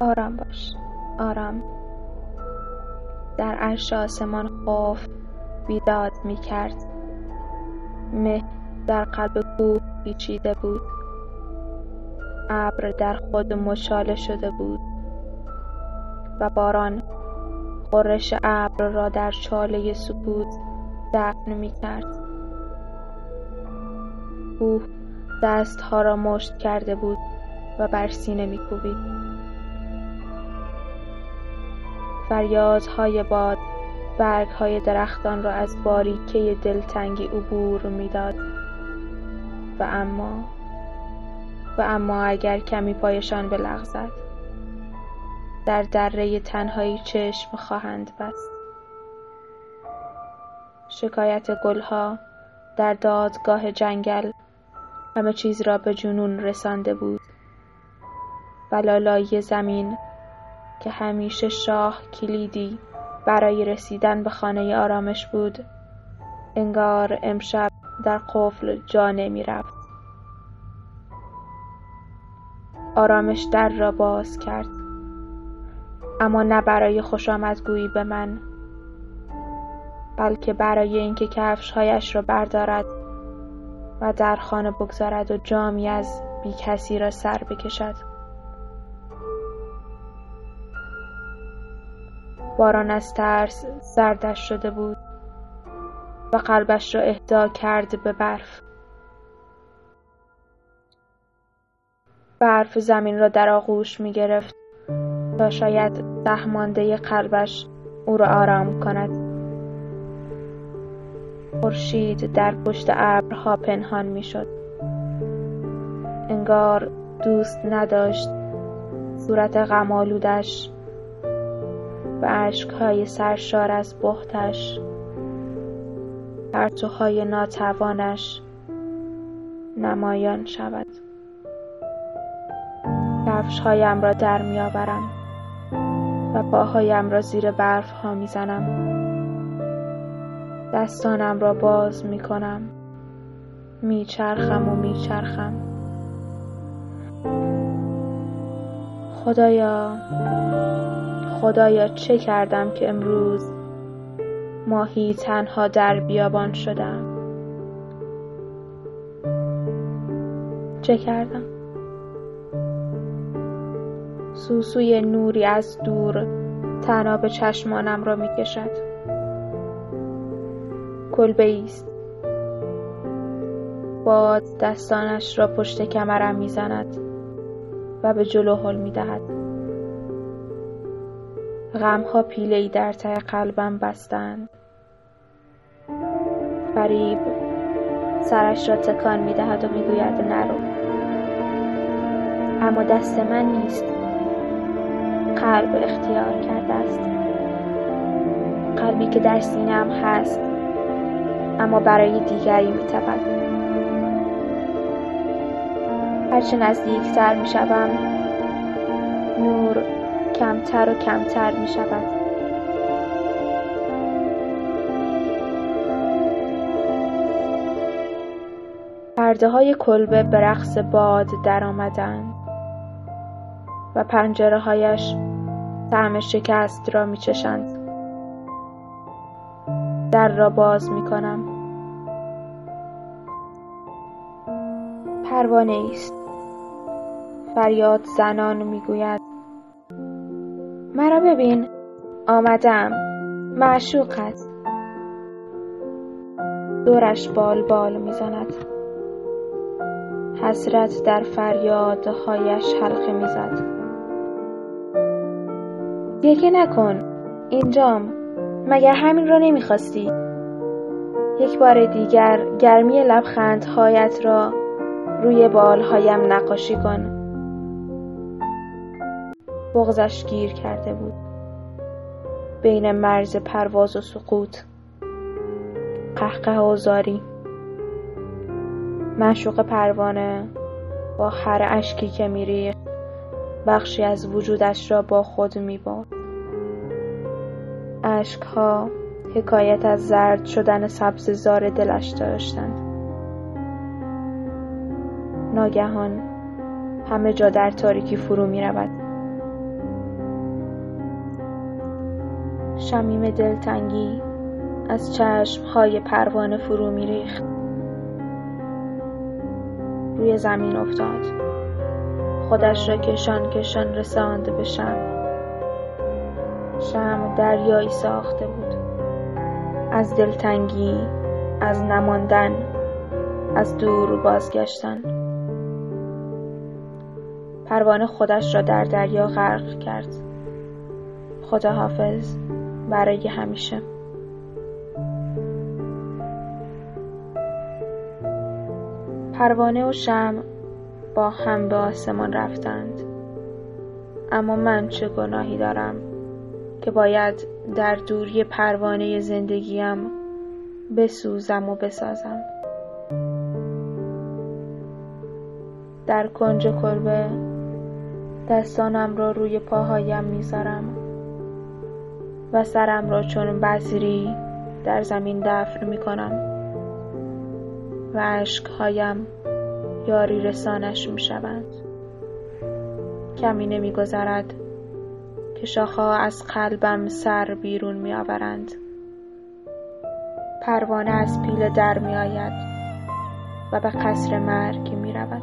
آرام باش. آرام. در عرش آسمان خوف بیداد می کرد مه در قلب کوه پیچیده بود. ابر در خود مچاله شده بود. و باران غرش ابر را در چاله سکوت دفن می کرد کوه دستها را مشت کرده بود و بر سینه می کوبید فریادهای باد برگهای درختان را از باریکه دلتنگی عبور می‌داد. و اما و اما اگر کمی پایشان بلغزد در دره تنهایی چشم خواهند بست. شکایت گلها در دادگاه جنگل همه چیز را به جنون رسانده بود. و زمین که همیشه شاه کلیدی برای رسیدن به خانه آرامش بود انگار امشب در قفل جا نمی رفت. آرامش در را باز کرد اما نه برای خوش آمدگویی به من بلکه برای اینکه کفشهایش را بردارد و در خانه بگذارد و جامی از بی کسی را سر بکشد باران از ترس سردش شده بود و قلبش را اهدا کرد به برف. برف زمین را در آغوش می گرفت تا شاید دهمانده قلبش او را آرام کند. خورشید در پشت ابرها پنهان می‌شد انگار دوست نداشت صورت غمالودش و اشکهای سرشار از بختش پرتوهای ناتوانش نمایان شود. کفشهایم را در میآورم و پاهایم را زیر برف ها می‌زنم. دستانم را باز می کنم میچرخم و میچرخم. خدایا خدایا چه کردم که امروز ماهی تنها در بیابان شدم؟ چه کردم؟ سوسوی نوری از دور تناب چشمانم را می کشد کلبه است. باد دستانش را پشت کمرم می‌زند. به جلو حل می‌دهد. غمها ای در ته قلبم بستند. فریب سرش را تکان می‌دهد و می‌گوید نرو. اما دست من نیست. قلب اختیار کرده است. قلبی که در سینم هست اما برای دیگری میتپد. هرچه نزدیکتر می‌شوم نور کمتر و کمتر می شود پرده های کلبه به رقص باد در آمدن و پنجره هایش طعم شکست را می چشند. در را باز می کنم پروانه است فریاد زنان می‌گوید. مرا ببین آمدم. معشوقت دورش بال بال می‌زند. حسرت در فریادهایش حلقه می‌زد. گریه نکن اینجام. مگر همین را نمی‌خواستی؟ یک بار دیگر گرمی لبخندهایت را روی بالهایم نقاشی کن. بغزش گیر کرده بود. بین مرز پرواز و سقوط. قهقه و زاری. معشوق پروانه با هر اشکی که میریخت بخشی از وجودش را با خود می‌برد اشکها حکایت از زرد شدن سبز زار دلش داشتند ناگهان همه جا در تاریکی فرو می رود شمیم دلتنگی از چشمهای پروانه فرو میریخت. روی زمین افتاد. خودش را کشان کشان رساند به شم. شم دریایی ساخته بود. از دلتنگی از نماندن از دور بازگشتن. پروانه خودش را در دریا غرق کرد. خداحافظ. برای همیشه. پروانه و شم با هم به آسمان رفتند. اما من چه گناهی دارم که باید در دوری پروانه زندگیم بسوزم و بسازم. در کنج کلبه دستانم را روی پاهایم می‌ذارم. و سرم را چون بذری در زمین دفن می‌کنم و عشقهایم یاری رسانش می‌شوند کمی نمیگذرد که شاخها از قلبم سر بیرون میآورند پروانه از پیله در میآید و به قصر مرگ می‌رود